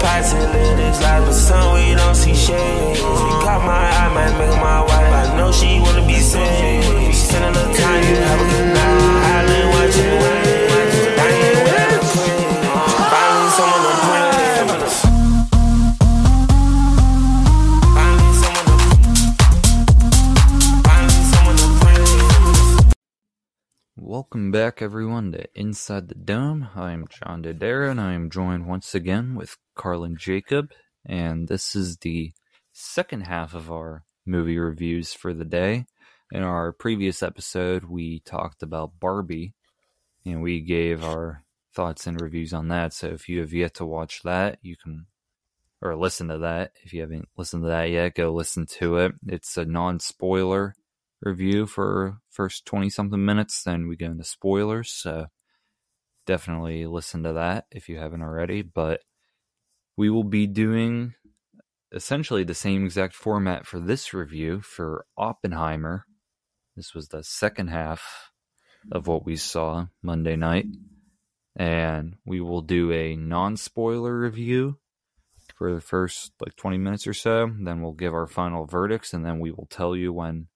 passing lyrics like the sun, we don't see shade. She caught my eye, might make my wife. I know she wanna be saved. She spend a little time, you have a good Welcome back, everyone, to Inside the Dome. I am John Dodaro, and I am joined once again with Carlin Jacob. And this is the second half of our movie reviews for the day. In our previous episode, we talked about Barbie, and we gave our thoughts and reviews on that. So if you have yet to watch that, you can, or listen to that. If you haven't listened to that yet, go listen to it. It's a non spoiler review for first 20 something minutes then we go into spoilers so definitely listen to that if you haven't already but we will be doing essentially the same exact format for this review for oppenheimer. This was the second half of what we saw monday night and we will do a non-spoiler review for the first like 20 minutes or so then we'll give our final verdicts and then we will tell you when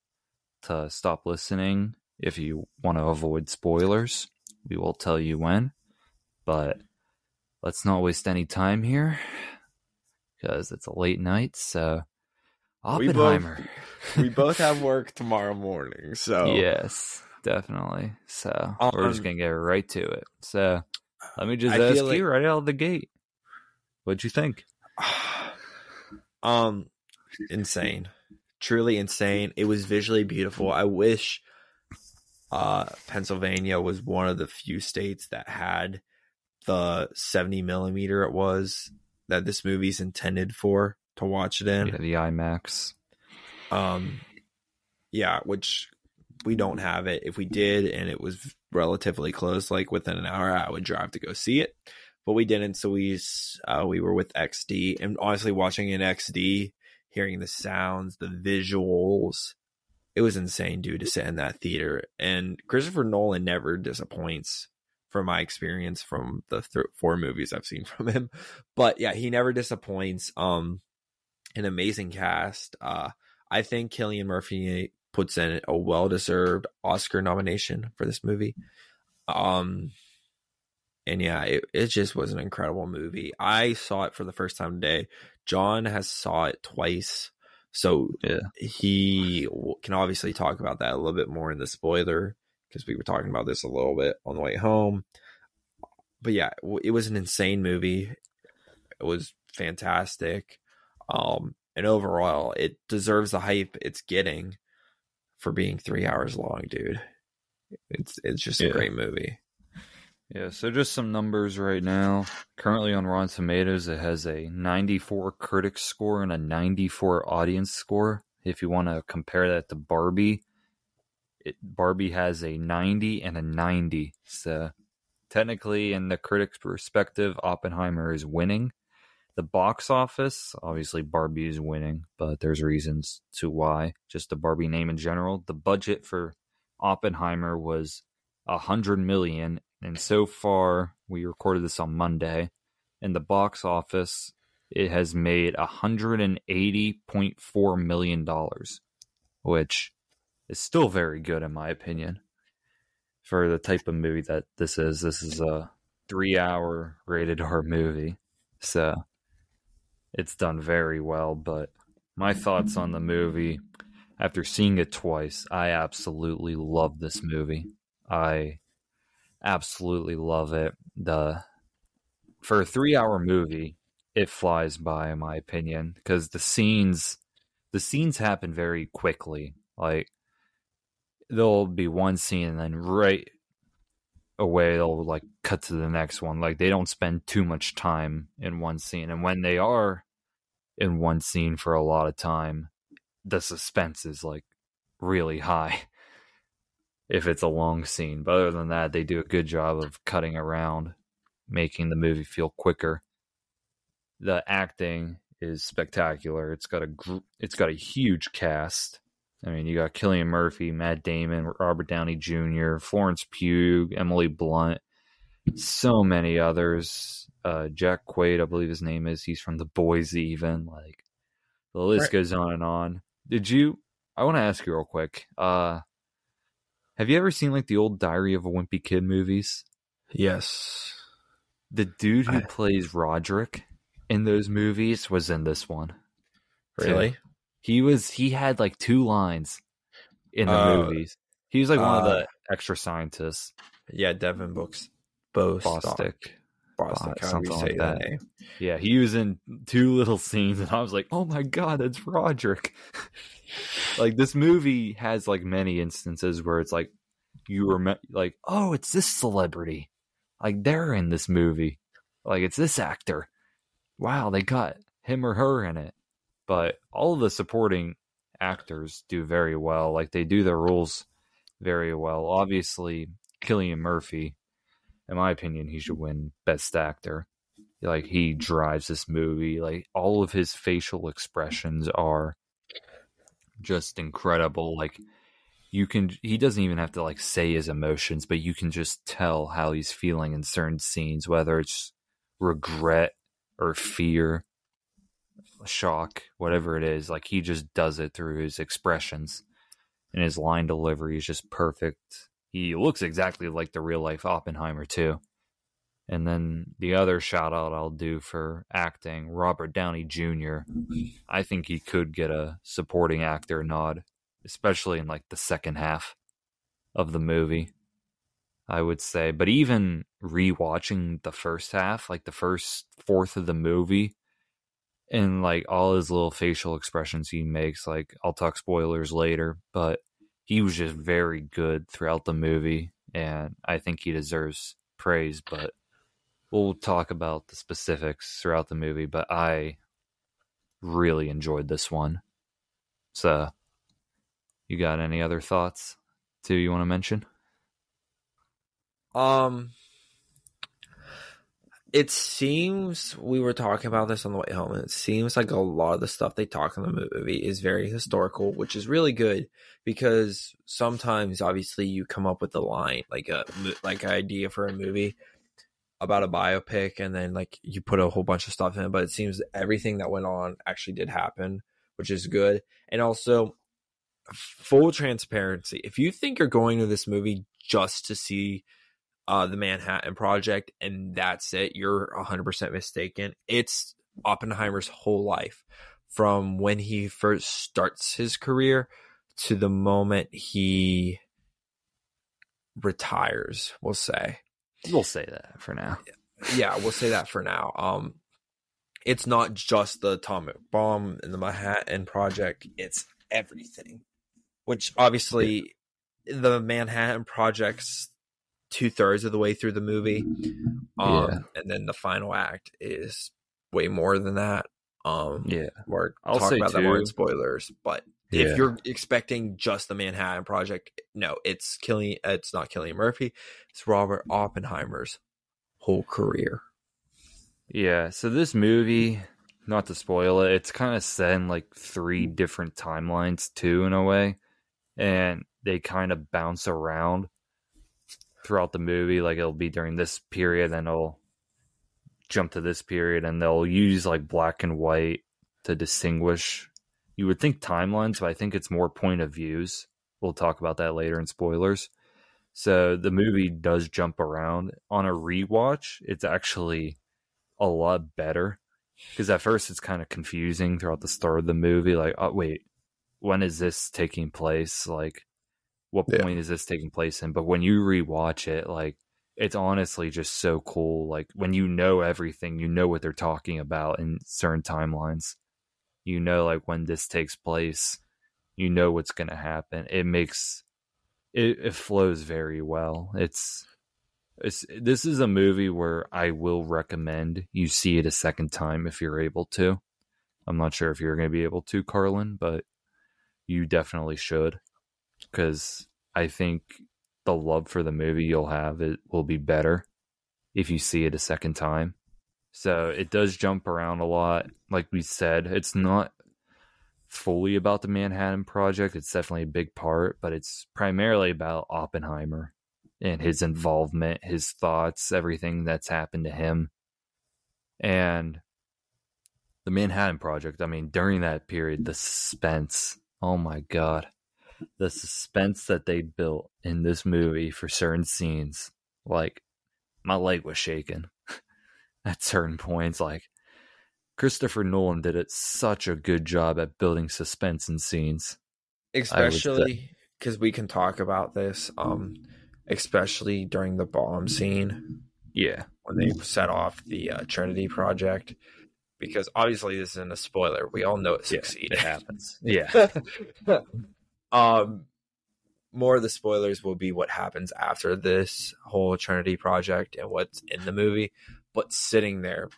to stop listening if you want to avoid spoilers. We will tell you when. But let's not waste any time here because it's a late night. So, We both- Oppenheimer. we both have work tomorrow morning, so Yes, definitely. So, we're just Um, going to get right to it. So, let me just I ask you like- right out of the gate. What'd you think? um insane. Truly insane. It was visually beautiful. I wish uh Pennsylvania was one of the few states that had the 70 millimeter it was that this movie's intended for to watch it in. Yeah, the IMAX. Um, yeah, which we don't have it. If we did, and it was relatively close, like within an hour, I would drive to go see it. But we didn't, so we uh, we were with XD, and honestly, watching in XD, hearing the sounds, the visuals, it was insane, dude, to sit in that theater. And Christopher Nolan never disappoints, from my experience from the th- four movies I've seen from him. But yeah, he never disappoints. Um, an amazing cast. Uh, I think Cillian Murphy puts in a well deserved Oscar nomination for this movie. Um and yeah, it, it just was an incredible movie. I saw it for the first time today. John has saw it twice. So Yeah. he w- can obviously talk about that a little bit more in the spoiler because we were talking about this a little bit on the way home. But yeah, w- it was an insane movie. It was fantastic. Um, and overall, it deserves the hype it's getting for being three hours long, dude. It's it's just a great movie. Yeah, so just some numbers right now. Currently on Rotten Tomatoes, it has a 94 critic score and a 94 audience score. If you want to compare that to Barbie, it, Barbie has a 90 and a 90. So technically, in the critics' perspective, Oppenheimer is winning. The box office, obviously, Barbie is winning, but there's reasons to why. Just the Barbie name in general. The budget for Oppenheimer was a hundred million, and so far we recorded this on Monday. In the box office, it has made a hundred and eighty point four million dollars, which is still very good in my opinion for the type of movie that this is. This is a three-hour rated R movie, so it's done very well. But my thoughts on the movie after seeing it twice, I absolutely love this movie. I absolutely love it. The for a three hour movie, it flies by in my opinion because the scenes the scenes happen very quickly. Like there'll be one scene and then right away they'll like cut to the next one. Like they don't spend too much time in one scene. And when they are in one scene for a lot of time, the suspense is like really high if it's a long scene. But other than that, they do a good job of cutting around, making the movie feel quicker. The acting is spectacular. It's got a gr- it's got a huge cast. I mean, you got Cillian Murphy, Matt Damon, Robert Downey Jr., Florence Pugh, Emily Blunt. so many others. Uh, Jack Quaid, I believe his name is. He's from The Boys. Even like the list Right. goes on and on. Did you? I want to ask you real quick. Uh, have you ever seen like the old Diary of a Wimpy Kid movies? Yes. The dude who I- plays Roderick in those movies was in this one. Really? He was he had like two lines in the Uh, movies. He was like one of uh, the extra scientists. Yeah, Devon Books. Bostock. Bostick. Bostock, Bo- however you something like that that. Yeah, he was in two little scenes and I was like, "Oh my god, it's Roderick." like this movie has like many instances where it's like you remember like, "Oh, it's this celebrity." Like they're in this movie. Like it's this actor. Wow, they got him or her in it. But all of the supporting actors do very well. Like they do their roles very well. Obviously, Cillian Murphy, in my opinion, he should win Best Actor. Like he drives this movie. Like all of his facial expressions are just incredible. Like you can he doesn't even have to like say his emotions, but you can just tell how he's feeling in certain scenes, whether it's regret or fear, shock, whatever it is. Like he just does it through his expressions. And his line delivery is just perfect. He looks exactly like the real life Oppenheimer too. And then the other shout out I'll do for acting, Robert Downey Jr. I think he could get a supporting actor nod, especially in like the second half of the movie. I would say, but even rewatching the first half, like the first fourth of the movie, and like all his little facial expressions he makes, like I'll talk spoilers later, but he was just very good throughout the movie, and I think he deserves praise. But we'll talk about the specifics throughout the movie. But I really enjoyed this one. So, you got any other thoughts too you want to mention? Um, it seems we were talking about this on the way home, and it seems like a lot of the stuff they talk in the movie is very historical, which is really good because sometimes, obviously, you come up with a line like a like an idea for a movie about a biopic, and then like you put a whole bunch of stuff in but it seems everything that went on actually did happen, which is good, and also full transparency. If you think you're going to this movie just to see uh, the Manhattan Project, and that's it. You're 100% mistaken. It's Oppenheimer's whole life from when he first starts his career to the moment he retires, we'll say. We'll say that for now. Yeah, we'll say that for now. Um, it's not just the atomic bomb and the Manhattan Project, it's everything. Which obviously, the Manhattan Project's two thirds of the way through the movie. Um, Yeah. and then the final act is way more than that. Um, Yeah. we're I'll talking say about that more in spoilers, but Yeah. if you're expecting just the Manhattan Project, no, it's killing. It's not Cillian Murphy. It's Robert Oppenheimer's whole career. Yeah, so this movie, not to spoil it, it's kind of set in like three different timelines too, in a way, and they kind of bounce around throughout the movie. Like it'll be during this period, then it'll jump to this period, and they'll use like black and white to distinguish. You would think timelines, but I think it's more point of views. We'll talk about that later in spoilers. So the movie does jump around. On a rewatch, it's actually a lot better because at first it's kind of confusing throughout the start of the movie. Like, oh wait, when is this taking place? Like, what Yeah. point is this taking place in? But when you rewatch it, like, it's honestly just so cool. Like when you know everything, you know what they're talking about in certain timelines. You know, like when this takes place, you know what's going to happen. It makes it, it flows very well. It's it's this is a movie where I will recommend you see it a second time if you're able to. I'm not sure if you're going to be able to, Carlin, but you definitely should because I think the love for the movie you'll have it will be better if you see it a second time. So it does jump around a lot. Like we said, it's not fully about the Manhattan Project. It's definitely a big part, but it's primarily about Oppenheimer and his involvement, his thoughts, everything that's happened to him. And the Manhattan Project, I mean, during that period, the suspense, oh my God, the suspense that they built in this movie for certain scenes, like my leg was shaking at certain points. Like Christopher Nolan did it such a good job at building suspense in scenes. especially because we can talk about this um especially during the bomb scene Yeah. when they set off the uh, trinity project because obviously this isn't a spoiler we all know it Yeah, succeeded It happens. Yeah. um more of the spoilers will be what happens after this whole trinity project and what's in the movie but sitting there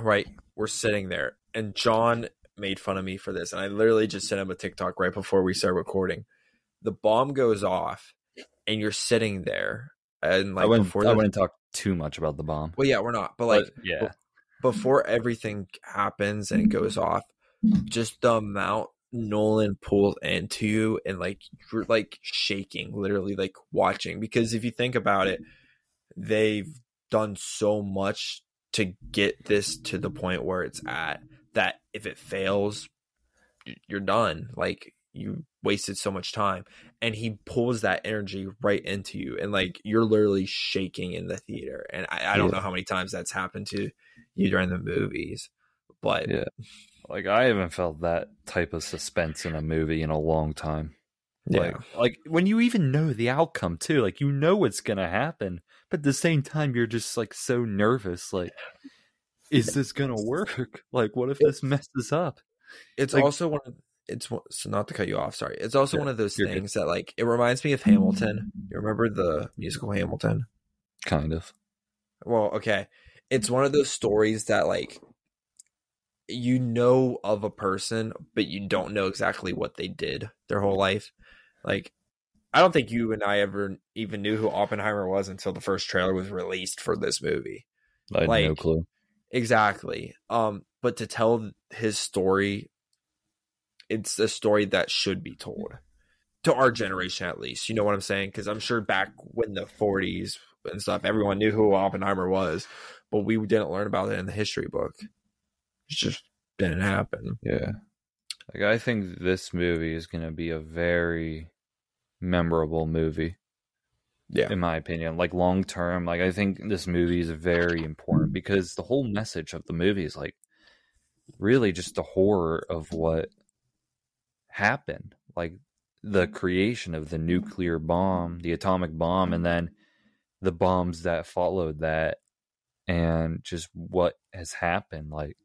right we're sitting there and john made fun of me for this and i literally just sent him a tiktok right before we start recording the bomb goes off and you're sitting there and like I wouldn't, before I wouldn't talk too much about the bomb. well yeah we're not but like But, yeah. before everything happens and it goes off, just the amount Nolan pulled into you and like you're like shaking, literally like watching. Because if you think about it, they've done so much to get this to the point where it's at that if it fails, you're done. Like you wasted so much time. And he pulls that energy right into you and like you're literally shaking in the theater. And I, I don't Yeah. know how many times that's happened to you during the movies. But Yeah. Like I haven't felt that type of suspense in a movie in a long time. yeah. Like, like when you even know the outcome too, like you know what's gonna happen, but at the same time you're just like so nervous. Like, is this gonna work? Like, what if this messes up? it's like- also one of it's so not to cut you off sorry it's also Yeah, one of those you're good. things that like it reminds me of hamilton you remember the musical hamilton Kind of. well okay it's one of those stories that like you know of a person but you don't know exactly what they did their whole life like i don't think you and i ever even knew who oppenheimer was until the first trailer was released for this movie I had no clue. Exactly. Um, but to tell his story, it's a story that should be told to our generation at least. You know what I'm saying? Because I'm sure back when the 40s and stuff, everyone knew who Oppenheimer was, but we didn't learn about it in the history book. Just didn't happen. Yeah. Like I think this movie is gonna be a very memorable movie. Yeah. in my opinion. Like long term, like I think this movie is very important because the whole message of the movie is like really just the horror of what happened. Like the creation of the nuclear bomb, the atomic bomb, and then the bombs that followed that and just what has happened. Like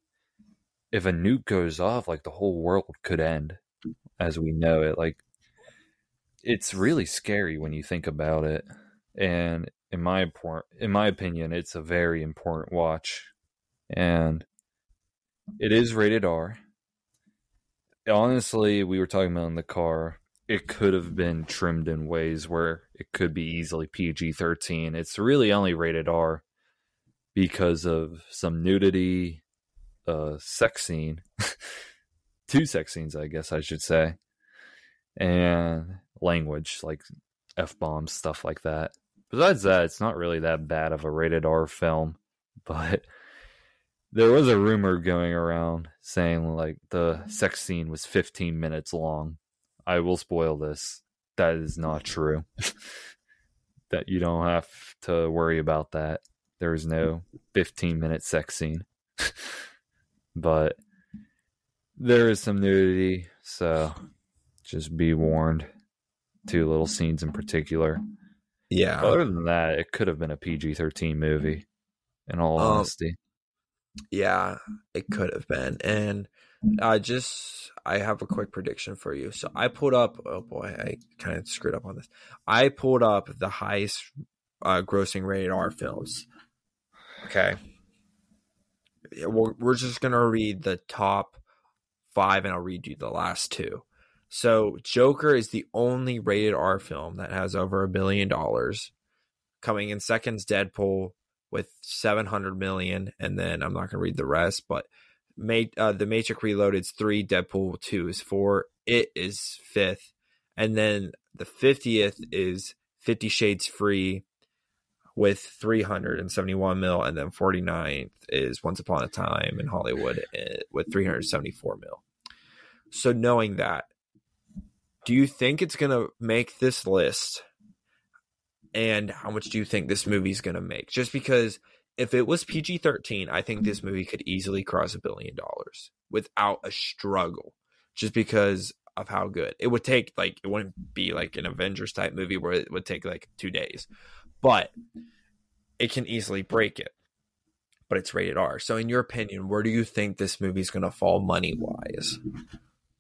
if a nuke goes off, like the whole world could end as we know it. Like it's really scary when you think about it. And in my in my opinion, it's a very important watch. And it is rated R. Honestly, we were talking about in the car, it could have been trimmed in ways where it could be easily PG 13. It's really only rated R because of some nudity, uh, sex scene, two sex scenes, I guess I should say, and language like f bombs, stuff like that. Besides that, it's not really that bad of a rated R film, but there was a rumor going around saying like the sex scene was 15 minutes long. I will spoil this. That is not true. that you don't have to worry about that. There is no 15 minute sex scene. But there is some nudity, so just be warned. Two little scenes in particular. Yeah. Other than that, it could have been a PG 13 movie, in all Um, honesty. Yeah, it could have been. And I just I have a quick prediction for you. So I pulled up oh boy, I kind of screwed up on this. I pulled up the highest uh, grossing rated R films. Okay. We're, we're just going to read the top 5 and I'll read you the last two. So Joker is the only rated R film that has over a billion dollars. Coming in second's Deadpool with 700 million and then i'm not going to read the rest but Ma- uh, the matrix Reloaded is three deadpool 2 is four it is fifth and then the 50th is Fifty Shades Freed with 371 mil, and then 49th is Once Upon a Time in Hollywood eh, with 374 mil. So knowing that, do you think it's gonna make this list? And how much do you think this movie's gonna make? Just because if it was PG 13, I think this movie could easily cross a billion dollars without a struggle. Just because of how good it would take, like, it wouldn't be like an Avengers type movie where it would take like two days, but it can easily break it. But it's rated R. So, in your opinion, where do you think this movie's going to fall money wise?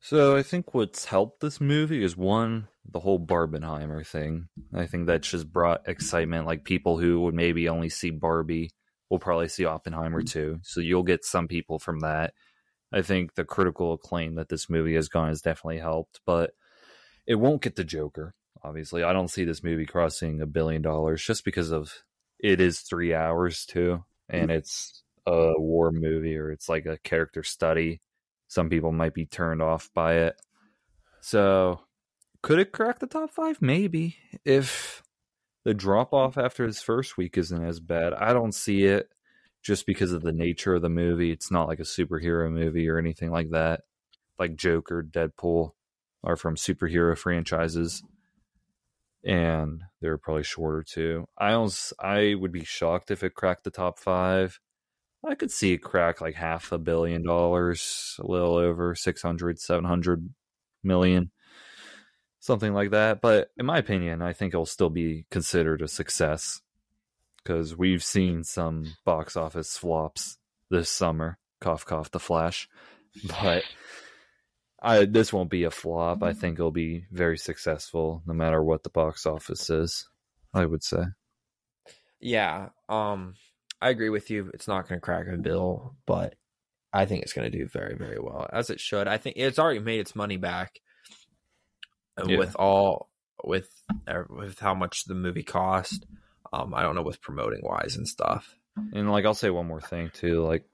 So I think what's helped this movie is one, the whole Barbenheimer thing. I think that's just brought excitement. Like people who would maybe only see Barbie will probably see Oppenheimer too. So you'll get some people from that. I think the critical acclaim that this movie has gone has definitely helped, but it won't get the Joker. Obviously, I don't see this movie crossing a billion dollars just because of it is three hours too, and mm. it's a war movie or it's like a character study. Some people might be turned off by it. So, could it crack the top five? Maybe if the drop off after his first week isn't as bad. I don't see it just because of the nature of the movie. It's not like a superhero movie or anything like that. Like Joker, Deadpool are from superhero franchises. And they're probably shorter too. I almost, I would be shocked if it cracked the top five. I could see it crack like half a billion dollars, a little over 600, 700 million, something like that. But in my opinion, I think it'll still be considered a success because we've seen some box office flops this summer. Cough, cough, the Flash. But I this won't be a flop. I think it'll be very successful no matter what the box office is. I would say. Yeah, um, I agree with you. It's not going to crack a bill, but I think it's going to do very, very well as it should. I think it's already made its money back uh, Yeah. with all with with how much the movie cost. Um, I don't know with promoting wise and stuff. And like I'll say one more thing too, like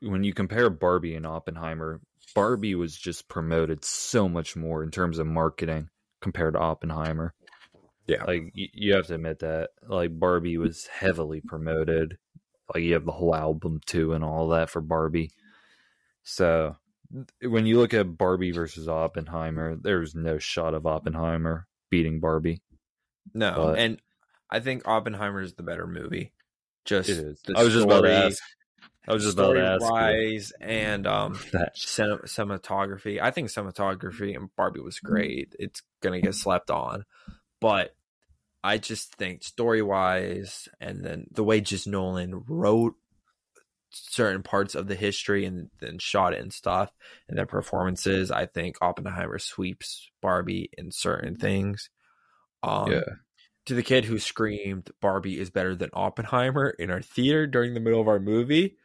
when you compare Barbie and Oppenheimer, Barbie was just promoted so much more in terms of marketing compared to Oppenheimer. Yeah. Like you have to admit that like Barbie was heavily promoted. Like you have the whole album too and all that for Barbie. So when you look at Barbie versus Oppenheimer, there's no shot of Oppenheimer beating Barbie. No, But- and I think Oppenheimer is the better movie. Just It is. I was just about to ask. I was just about to ask you and um cin- cinematography. I think cinematography and Barbie was great. It's gonna get slept on, but I just think story wise, and then the way just Nolan wrote certain parts of the history and then shot it and stuff, and their performances. I think Oppenheimer sweeps Barbie in certain things. Um, Yeah. To the kid who screamed Barbie is better than Oppenheimer in our theater during the middle of our movie,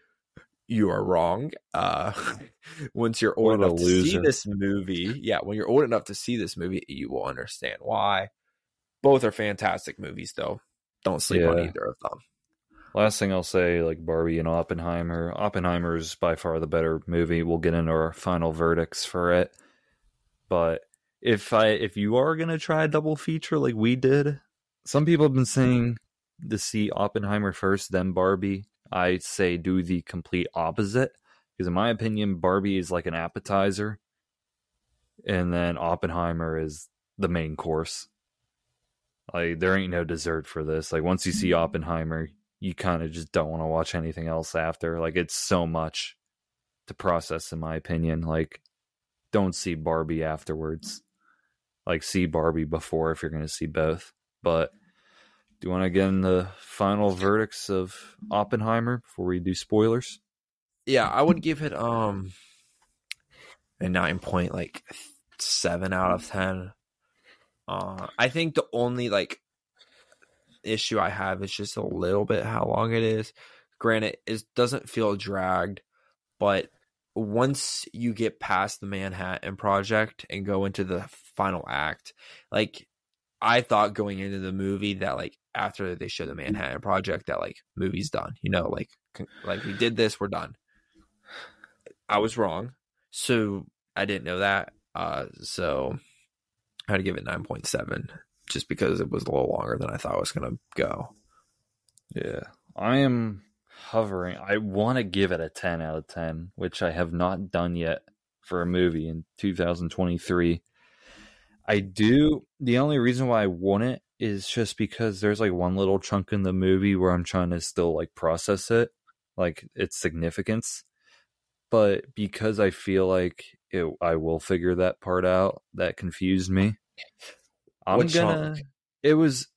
you are wrong. Uh, once you're old What enough to see this movie, yeah, when you're old enough to see this movie, you will understand why. Both are fantastic movies, though. Don't sleep on either of them. Last thing I'll say, like Barbie and Oppenheimer. Oppenheimer is by far the better movie. We'll get into our final verdicts for it. But if I if you are gonna try a double feature like we did, some people have been saying to see Oppenheimer first, then Barbie. I say do the complete opposite. Because in my opinion, Barbie is like an appetizer. And then Oppenheimer is the main course. Like there ain't no dessert for this. Like once you see mm-hmm. Oppenheimer, you kind of just don't want to watch anything else after. Like it's so much to process in my opinion. Like don't see Barbie afterwards. Like see Barbie before if you're going to see both. But do you want to get in the final verdicts of Oppenheimer before we do spoilers? Yeah, I would give it um a nine point like seven out of ten. Uh, I think the only like issue I have is just a little bit how long it is. Granted, it doesn't feel dragged, but once you get past the Manhattan Project and go into the final act, like I thought going into the movie that like after they show the Manhattan Project that like movie's done, you know, like like we did this, we're done. I was wrong, so I didn't know that. Uh, so I had to give it nine point seven, just because it was a little longer than I thought it was gonna go. Yeah. I am hovering. I want to give it a 10 out of 10, which I have not done yet for a movie in 2023. I do. The only reason why I want it is just because there's like one little chunk in the movie where I'm trying to still like process it, like its significance. But because I feel like it, I will figure that part out, that confused me. I'm What gonna. chunk? It was.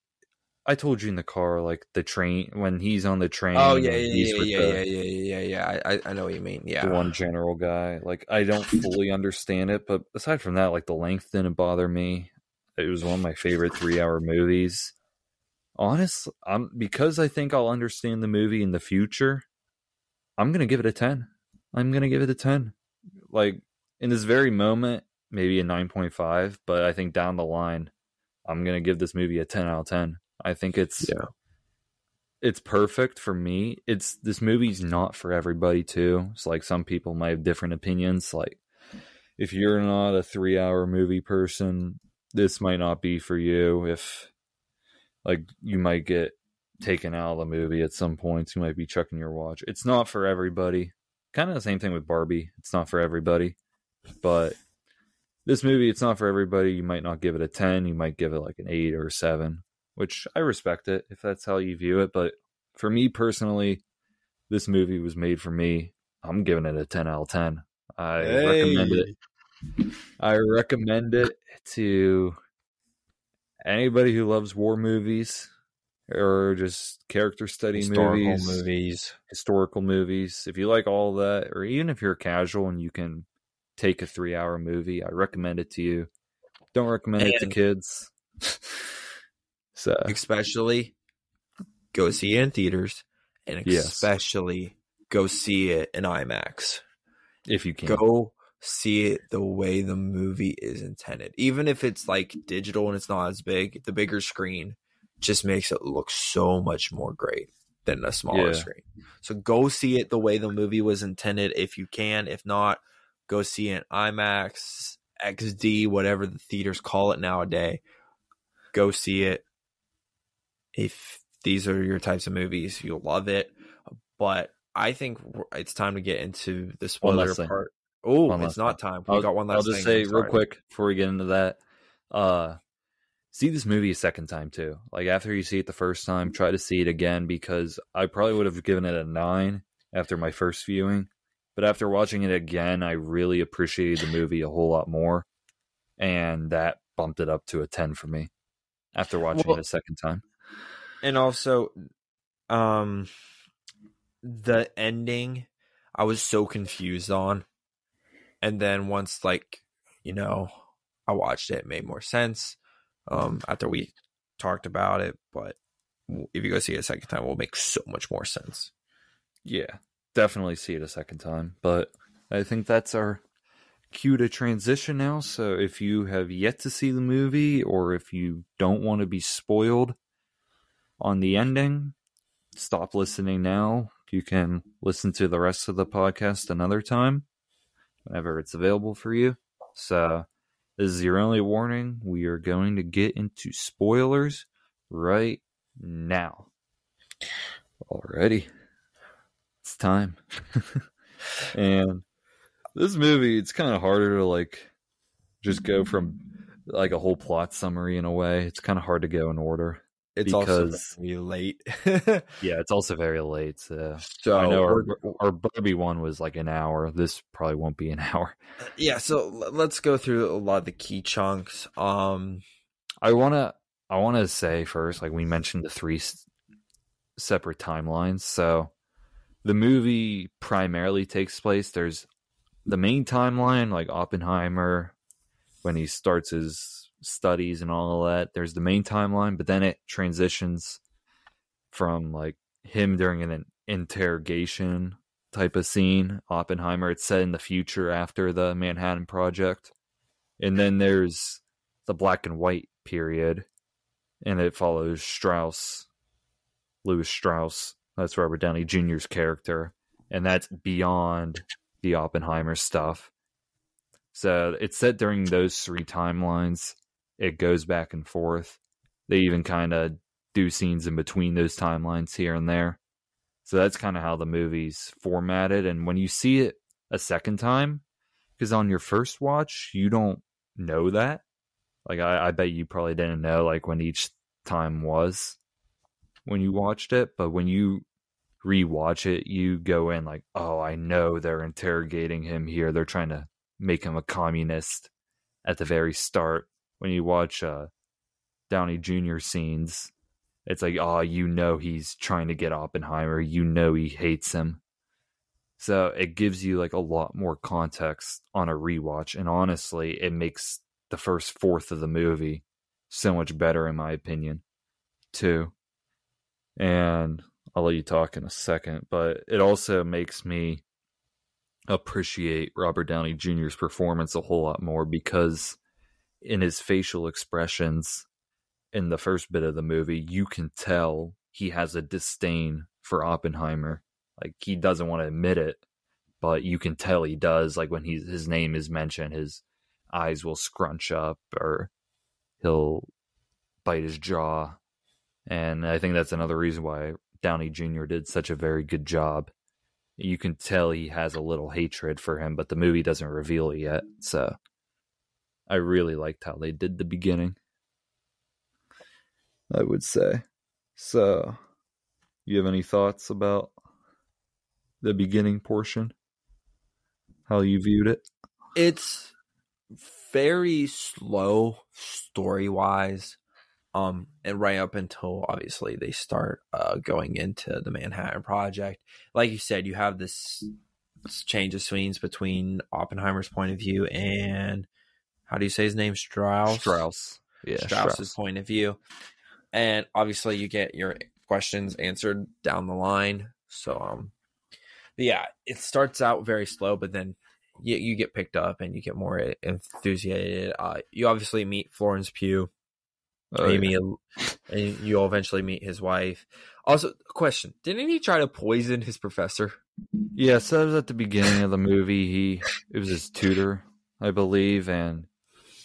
I told you in the car, like the train when he's on the train. Oh yeah, yeah, yeah, yeah, the- yeah, yeah, yeah, yeah. I, I- I know what you mean. Yeah. the one general guy. Like I don't fully understand it, but aside from that, like the length didn't bother me. It was one of my favorite three hour movies. Honest, I'm because I think I'll understand the movie in the future. I'm gonna give it a ten. I'm gonna give it a ten. Like in this very moment, maybe a nine point five, but I think down the line, I'm gonna give this movie a ten out of ten. I think it's Yeah. it's perfect for me. It's this movie's not for everybody too. It's like some people might have different opinions. Like if you're not a three hour movie person, this might not be for you. If like you might get taken out of the movie at some points, you might be checking your watch. It's not for everybody. Kind of the same thing with Barbie. It's not for everybody. But this movie, it's not for everybody. You might not give it a 10. You might give it like an 8 or a 7 which I respect it if that's how you view it. But for me personally, this movie was made for me. I'm giving it a 10 out of 10. I recommend it. I recommend it to anybody who loves war movies or just character study Historical movies, movies. historical movies. If you like all that, or even if you're casual and you can take a three hour movie, I recommend it to you. Don't recommend it to kids. so especially go see it in theaters and Yes. especially go see it in IMAX. if you can. Go see it the way the movie is intended. Even if it's like digital and it's not as big, the bigger screen just makes it look so much more great than a smaller Yeah. screen. So go see it the way the movie was intended if you can. If not, go see it in IMAX, XD, whatever the theaters call it nowadays. Go see it. If these are your types of movies, you'll love it. But I think it's time to get into the spoiler part. Oh, it's not time. We I'll, got one last I'll just say real quick before we get into that. Uh, see this movie a second time too. Like after you see it the first time, try to see it again because I probably would have given it a nine after my first viewing. But after watching it again, I really appreciated the movie a whole lot more, and that bumped it up to a ten for me after watching Well- it a second time. And also um the ending i was so confused on and then once like you know i watched it it made more sense um after we talked about it but if you go see it a second time it will make so much more sense Yeah, definitely see it a second time. But I think that's our cue to transition now. So if you have yet to see the movie or if you don't want to be spoiled on the ending, stop listening now. You can listen to the rest of the podcast another time whenever it's available for you. So this is your only warning. We are going to get into spoilers right now. Alrighty it's time. and this movie, it's kind of harder to like just go from like a whole plot summary in a way. It's kind of hard to go in order. It's also Because- very late Yeah, it's also very late. So so I know our, our Barbie one was like an hour. This probably won't be an hour. yeah so let's go through a lot of the key chunks um I wanna I wanna say first, like we mentioned the three s- separate timelines. So the movie primarily takes place. There's the main timeline, like Oppenheimer, when he starts his studies and all of that. There's the main timeline, but then it transitions from like him during an interrogation type of scene. Oppenheimer, it's set in the future after the Manhattan Project. And then there's the black and white period, and it follows Strauss, Louis Strauss. That's Robert Downey Jr.'s character, and that's beyond the Oppenheimer stuff. So it's set during those three timelines. It goes back and forth, They even kind of do scenes in between those timelines here and there. So that's kind of how the movie's formatted. And when you see it a second time, because on your first watch, you don't know that. Like, I, I bet you probably didn't know, like, when each time was when you watched it. But when you rewatch it, you go in like, oh, I know they're interrogating him here. They're trying to make him a communist at the very start. When you watch uh, Downey Jr. scenes, it's like, oh, you know he's trying to get Oppenheimer. You know he hates him. So it gives you like a lot more context on a rewatch. And honestly, it makes the first fourth of the movie so much better, in my opinion, too. And I'll let you talk in a second, but it also makes me appreciate Robert Downey Jr.'s performance a whole lot more because in his facial expressions in the first bit of the movie, you can tell he has a disdain for Oppenheimer. Like he doesn't want to admit it, but you can tell he does. Like when he's his name is mentioned, his eyes will scrunch up or he'll bite his jaw. And I think that's another reason why Downey Jr. did such a very good job. You can tell he has a little hatred for him, but the movie doesn't reveal it yet. So I really liked how they did the beginning. I would say. So, you have any thoughts about the beginning portion? How you viewed it? It's very slow story wise. Um, and right up until obviously they start uh, going into the Manhattan Project. Like you said, you have this, this change of scenes between Oppenheimer's point of view and how do you say his name? Strauss. Strauss. Yeah, Strauss's Strauss. point of view. And obviously you get your questions answered down the line. So um yeah, it starts out very slow, but then you, you get picked up and you get more enthusiastic. Uh, you obviously meet Florence Pugh. Oh, you yeah. and you'll eventually meet his wife. Also, question: Didn't he try to poison his professor? Yeah, so it was at the beginning of the movie. He it was his tutor, I believe, and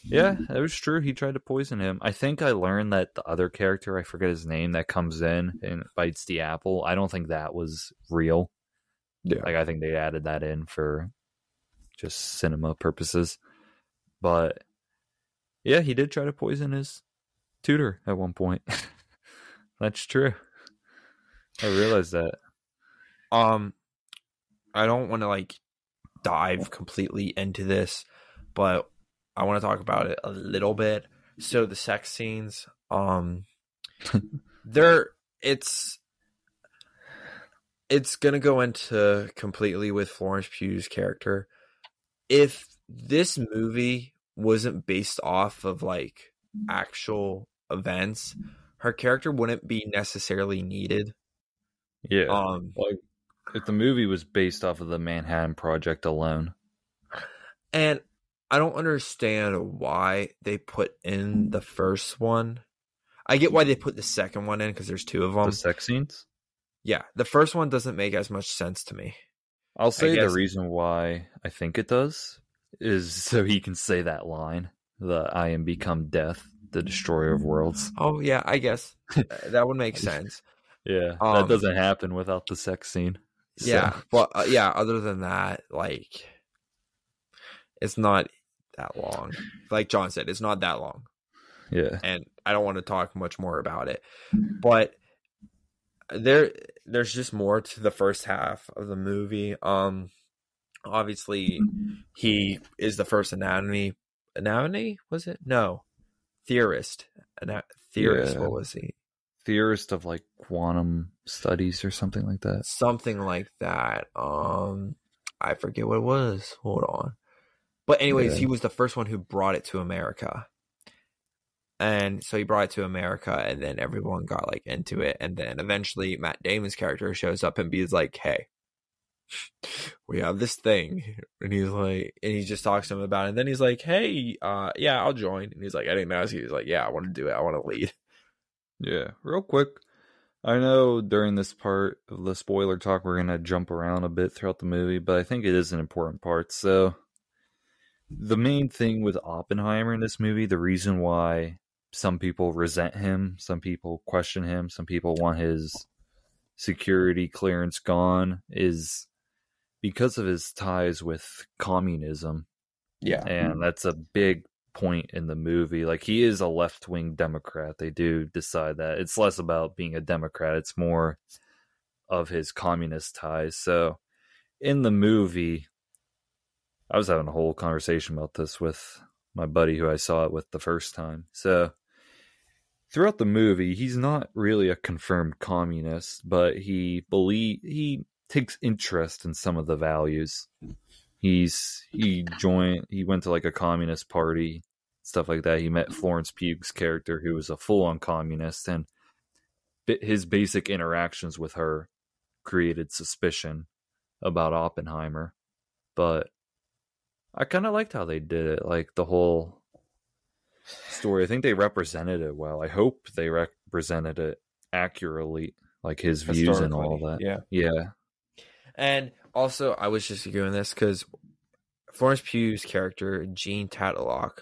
yeah, it was true. He tried to poison him. I think I learned that the other character, I forget his name, that comes in and bites the apple. I don't think that was real. Yeah. Like I think they added that in for just cinema purposes. But yeah, he did try to poison his tutor at one point. That's true. I realized that. Um, I don't want to like dive completely into this, but I want to talk about it a little bit. So the sex scenes, um, they're it's it's gonna go into completely with Florence Pugh's character. If this movie wasn't based off of like actual events, her character wouldn't be necessarily needed. Yeah. Um, like if the movie was based off of the Manhattan Project alone. And I don't understand why they put in the first one. I get why they put the second one in because there's two of them. the sex scenes? yeah, the first one doesn't make as much sense to me. I'll say the reason why I think it does is so he can say that line, the I am become death, the destroyer of worlds. Oh yeah, I guess Uh, that would make sense. Yeah. Um, that doesn't happen without the sex scene. So, Yeah, but uh, yeah, other than that, like it's not that long. Like John said, it's not that long. Yeah. and I don't want to talk much more about it. But there there's just more to the first half of the movie. Um obviously he is the first anatomy anatomy was it? No. Theorist. Ana- theorist, Yeah. what was he? Theorist of like quantum studies or something like that. Something like that. Um I forget what it was. Hold on. But anyways, Yeah. he was the first one who brought it to America. And so he brought it to America and then everyone got like into it. And then eventually Matt Damon's character shows up and he's like, Hey, we have this thing. And he's like and he just talks to him about it. And then he's like, Hey, uh yeah, I'll join. And he's like, I didn't ask you. He's like, Yeah, I want to do it. I want to lead. Yeah. Real quick. I know during this part of the spoiler talk, we're to jump around a bit throughout the movie, but I think it is an important part. So, the main thing with Oppenheimer in this movie, the reason why some people resent him, some people question him, some people want his security clearance gone is because of his ties with communism. Yeah. And that's a big point in the movie. Like he is a left wing Democrat. They do decide that. It's less about being a Democrat, it's more of his communist ties. So in the movie, I was having a whole conversation about this with my buddy who I saw it with the first time. So throughout the movie, he's not really a confirmed communist, but he believe he takes interest in some of the values. He's he joined he went to like a communist party, stuff like that. He met Florence Pugh's character who was a full-on communist and his basic interactions with her created suspicion about Oppenheimer. But I kind of liked how they did it, like the whole story. I think they represented it well. I hope they represented it accurately, like his views and all that. Yeah. Yeah. And also, I was just doing this because Florence Pugh's character, Jean Tatlock,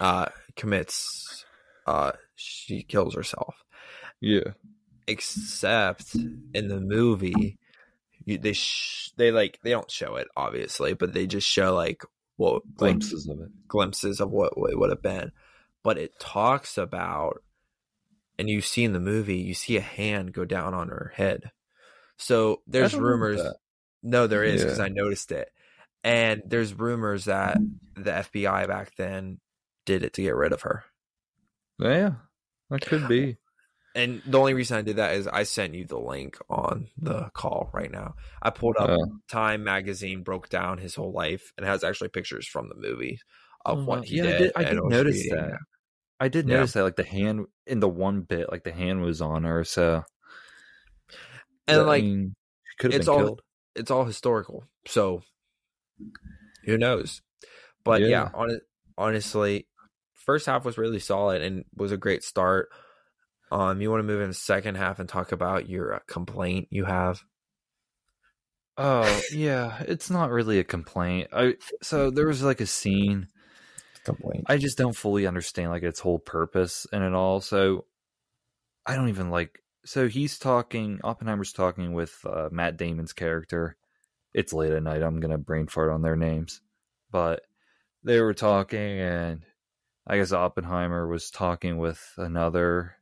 uh, commits, uh, she kills herself. Yeah. Except in the movie, you, they sh- they like they don't show it obviously, but they just show like what glimpses like, of it, glimpses of what, what it would have been. But it talks about, and you see in the movie, you see a hand go down on her head. So there's rumors. No, there is because yeah. I noticed it, and there's rumors that hmm. the FBI back then did it to get rid of her. Yeah, that could be. And the only reason I did that is I sent you the link on the call right now. I pulled up uh, Time magazine, broke down his whole life, and has actually pictures from the movie of uh, what he yeah, did. I did, I did notice reading. that. I did Yeah. notice that, like the hand in the one bit, like the hand was on her. So, And I like mean, could have it's been all killed. it's all historical. So who knows? But yeah, Yeah. on honestly, first half was really solid and was a great start. Um, you want to move in the second half and talk about your uh, complaint you have? Oh yeah, it's not really a complaint. I so there was like a scene. Complaint. I just don't fully understand like its whole purpose and it all. So I don't even like. So he's talking. Oppenheimer's talking with uh, Matt Damon's character. It's late at night. I'm gonna brain fart on their names, but they were talking, and I guess Oppenheimer was talking with another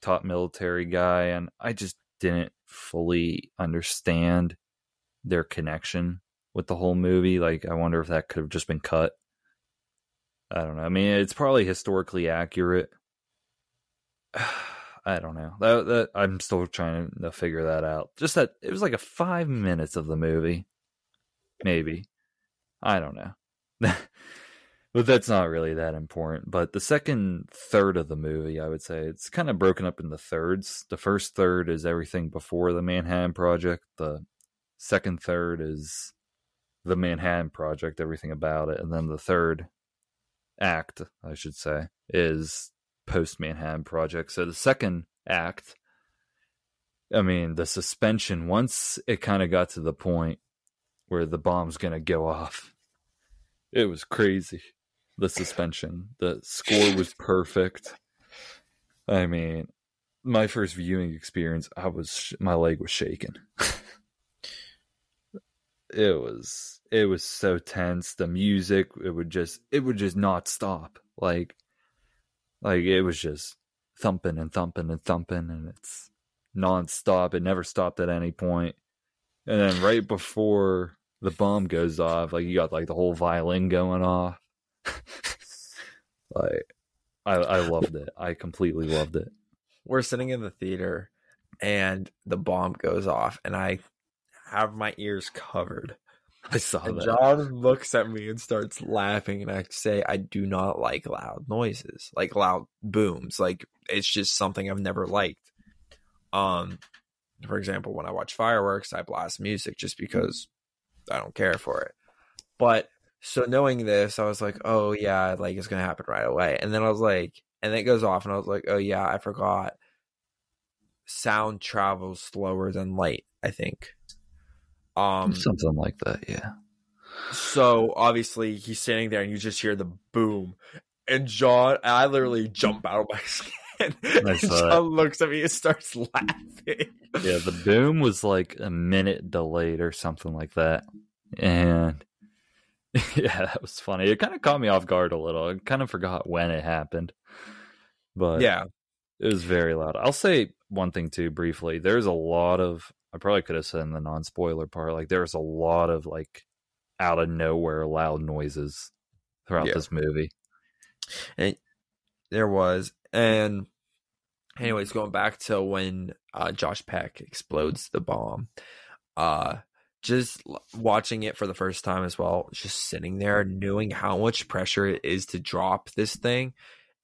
top military guy, and I just didn't fully understand their connection with the whole movie. Like, I wonder if that could have just been cut. I don't know. I mean, it's probably historically accurate. I don't know. That, that I'm still trying to figure that out. Just that it was like a five minutes of the movie, maybe. I don't know. but that's not really that important. But the second third of the movie, I would say, it's kind of broken up into thirds. The first third is everything before the Manhattan Project. The second third is the Manhattan Project, everything about it, and then the third act, I should say, is post Manhattan Project. So the second act, I mean, the suspension, once it kind of got to the point where the bomb's going to go off, it was crazy. The suspension, the score was perfect. I mean, my first viewing experience, I was, my leg was shaking. it was it was so tense the music it would just it would just not stop like like it was just thumping and thumping and thumping and it's non-stop it never stopped at any point. and then right before the bomb goes off like you got like the whole violin going off like i i loved it i completely loved it We're sitting in the theater, and the bomb goes off, and I have my ears covered. i saw And that John looks at me and starts laughing, and I say, I do not like loud noises, like loud booms. Like it's just something I've never liked. Um, for example, when I watch fireworks, I blast music just because I don't care for it. But so knowing this, I was like, oh yeah, like it's gonna happen right away. And then I was like, and then it goes off, and I was like, oh yeah, I forgot. Sound travels slower than light. I think. Um, something like that yeah so obviously he's standing there and you just hear the boom and John, I literally jump out of my skin. I and. John looks at me and starts laughing. Yeah, the boom was like a minute delayed or something like that. And yeah, that was funny. It kind of caught me off guard a little. I kind of forgot when it happened. But Yeah, it was very loud. I'll say one thing too briefly. There's a lot of I probably could have said in the non spoiler part, like there's a lot of like out of nowhere loud noises throughout Yeah. this movie. there was. And anyways, going back to when uh, Josh Peck explodes the bomb, uh, just watching it for the first time as well, just sitting there knowing how much pressure it is to drop this thing.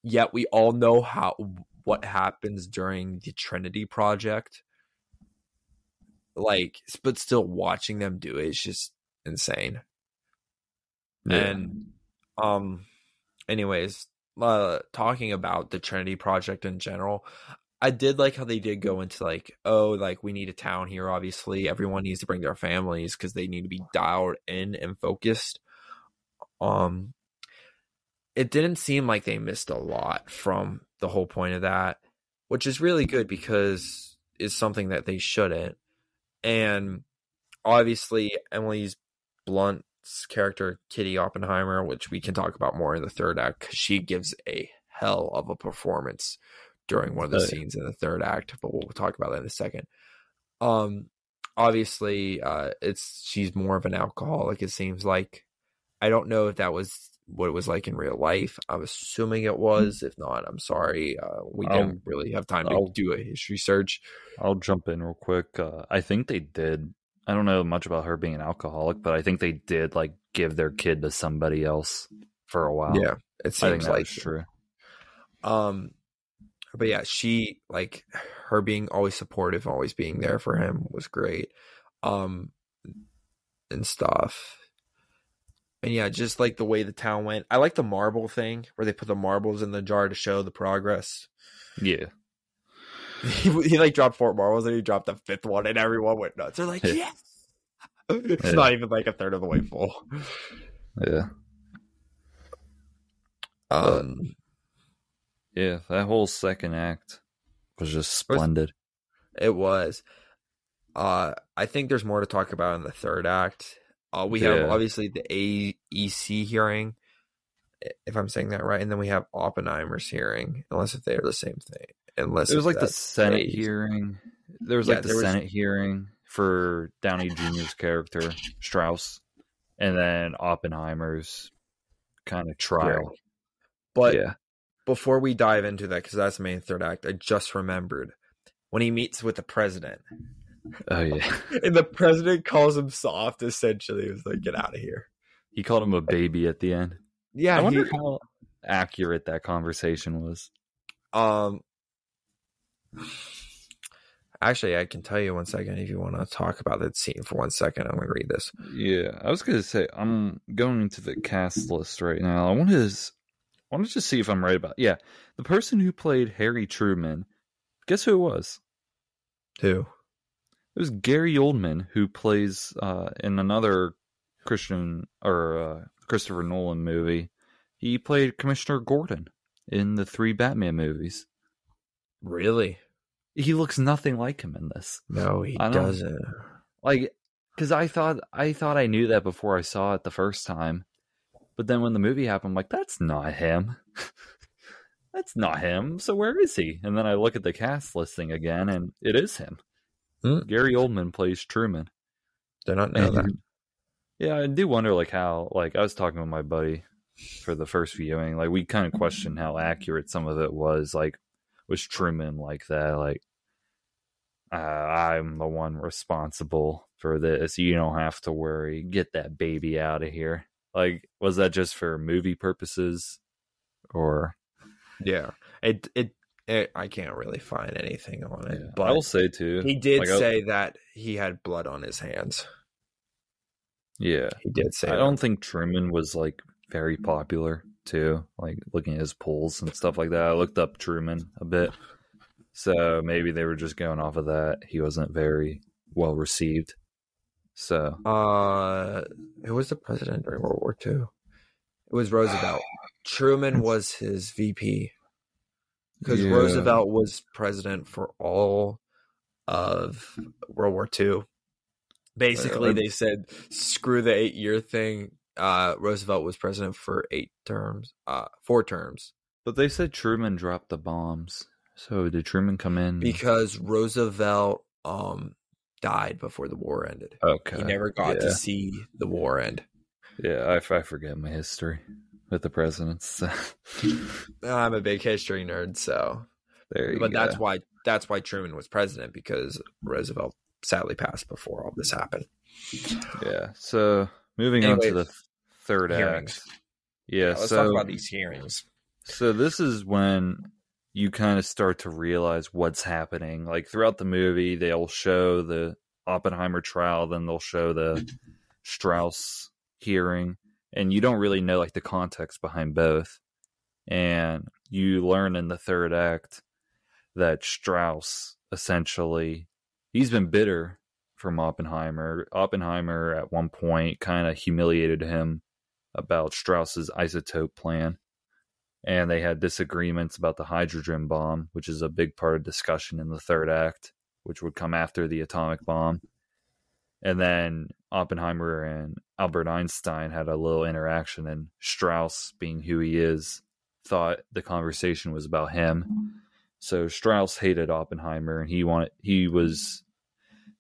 Yet we all know how what happens during the Trinity project. Like, but still watching them do it is just insane. And um anyways, uh talking about the Trinity project in general, I did like how they did go into like, oh, like we need a town here obviously. Everyone needs to bring their families cuz they need to be dialed in and focused. Um it didn't seem like they missed a lot from the whole point of that, which is really good because it's something that they shouldn't. And obviously Emily's Blunt's character Kitty Oppenheimer, which we can talk about more in the third act, because she gives a hell of a performance during one of the Oh, yeah. scenes in the third act. But we'll talk about that in a second. Um, obviously, uh, it's she's more of an alcoholic. It seems like. I don't know if that was what it was like in real life. I'm assuming it was. If not, I'm sorry. Uh, we I'll- didn't really have time to I'll- do a history search. I'll jump in real quick. Uh, I think they did. I don't know much about her being an alcoholic, but I think they did like give their kid to somebody else for a while. Yeah, it seems like true. Um, but yeah, she like her being always supportive, always being there for him was great. Um, and stuff. And yeah, just like the way the town went. I like the marble thing where they put the marbles in the jar to show the progress. Yeah, He, he like dropped four marbles and he dropped the fifth one, and everyone went nuts. They're like, Yeah. yes. It's Yeah. not even like a third of the way full. yeah, Um, yeah. That whole second act was just splendid. It was. Uh, I think there's more to talk about in the third act. Uh, we have Yeah. obviously the AEC hearing, if I'm saying that right, and then we have Oppenheimer's hearing, unless if they're the same thing. Unless It was like the Senate a- hearing. There was Yeah, like the there was- Senate hearing for Downey Jr.'s character Strauss, and then Oppenheimer's kind of trial. But yeah, before we dive into that, because that's the main third act, I just remembered when he meets with the president, oh yeah. and the president calls him soft. Essentially, he was like, "Get out of here." He called him a baby at the end. Yeah, I wonder he- how accurate that conversation was. Um, actually, I can tell you one second if you want to talk about that scene for one second. I'm going to read this. Yeah, I was gonna say I'm going to the cast list right now. I want to, I want to just see if I'm right about. Yeah, the person who played Harry Truman. Guess who it was? Who? It was Gary Oldman who plays uh, in another Christian or uh, Christopher Nolan movie. He played Commissioner Gordon in the three Batman movies. Really? He looks nothing like him in this. No, he doesn't. like because i thought i thought i knew that before i saw it the first time but then when the movie happened i'm like that's not him. That's not him. So where is he? And then i look at the cast listing again and it is him. Hmm. gary oldman plays truman. Did not know that. Yeah i do wonder like how like i was talking with my buddy for the first viewing like we kind of questioned how accurate some of it was. Like was truman like that? Like uh, i'm the one responsible for this. You don't have to worry. Get that baby out of here like was that just for movie purposes or Yeah. It, it, it, I can't really find anything on it. But i will say too he did like, say that he had blood on his hands. yeah He did say I that. don't think Truman was like very popular too. Like looking at his polls and stuff like that. I looked up Truman a bit. So maybe they were just going off of that. He wasn't very well received. So Uh, who was the president during World War II? It was Roosevelt. Truman was his VP because Yeah. Roosevelt was president for all of World War II. Basically, they said screw the eight year thing. Uh, Roosevelt was president for eight terms, uh, four terms, But they said Truman dropped the bombs. So did Truman come in? because Roosevelt um died before the war ended. okay. He never got yeah. to see the war end. Yeah, I forget my history with the presidents. I'm a big history nerd, so there you but go. that's why that's why Truman was president because Roosevelt sadly passed before all this happened. Yeah. So moving on to the third hearings. act. Yeah. let's so talk about these hearings. So this is when you kind of start to realize what's happening. Like throughout the movie, they'll show the Oppenheimer trial, then they'll show the Strauss hearing, and you don't really know like the context behind both. And you learn in the third act that Strauss essentially he's been bitter from Oppenheimer. Oppenheimer at one point kind of humiliated him about Strauss's isotope plan and they had disagreements about the hydrogen bomb, which is a big part of discussion in the third act, which would come after the atomic bomb. And then Oppenheimer and Albert Einstein had a little interaction, and Strauss, being who he is, thought the conversation was about him. So Strauss hated Oppenheimer, and he wanted he was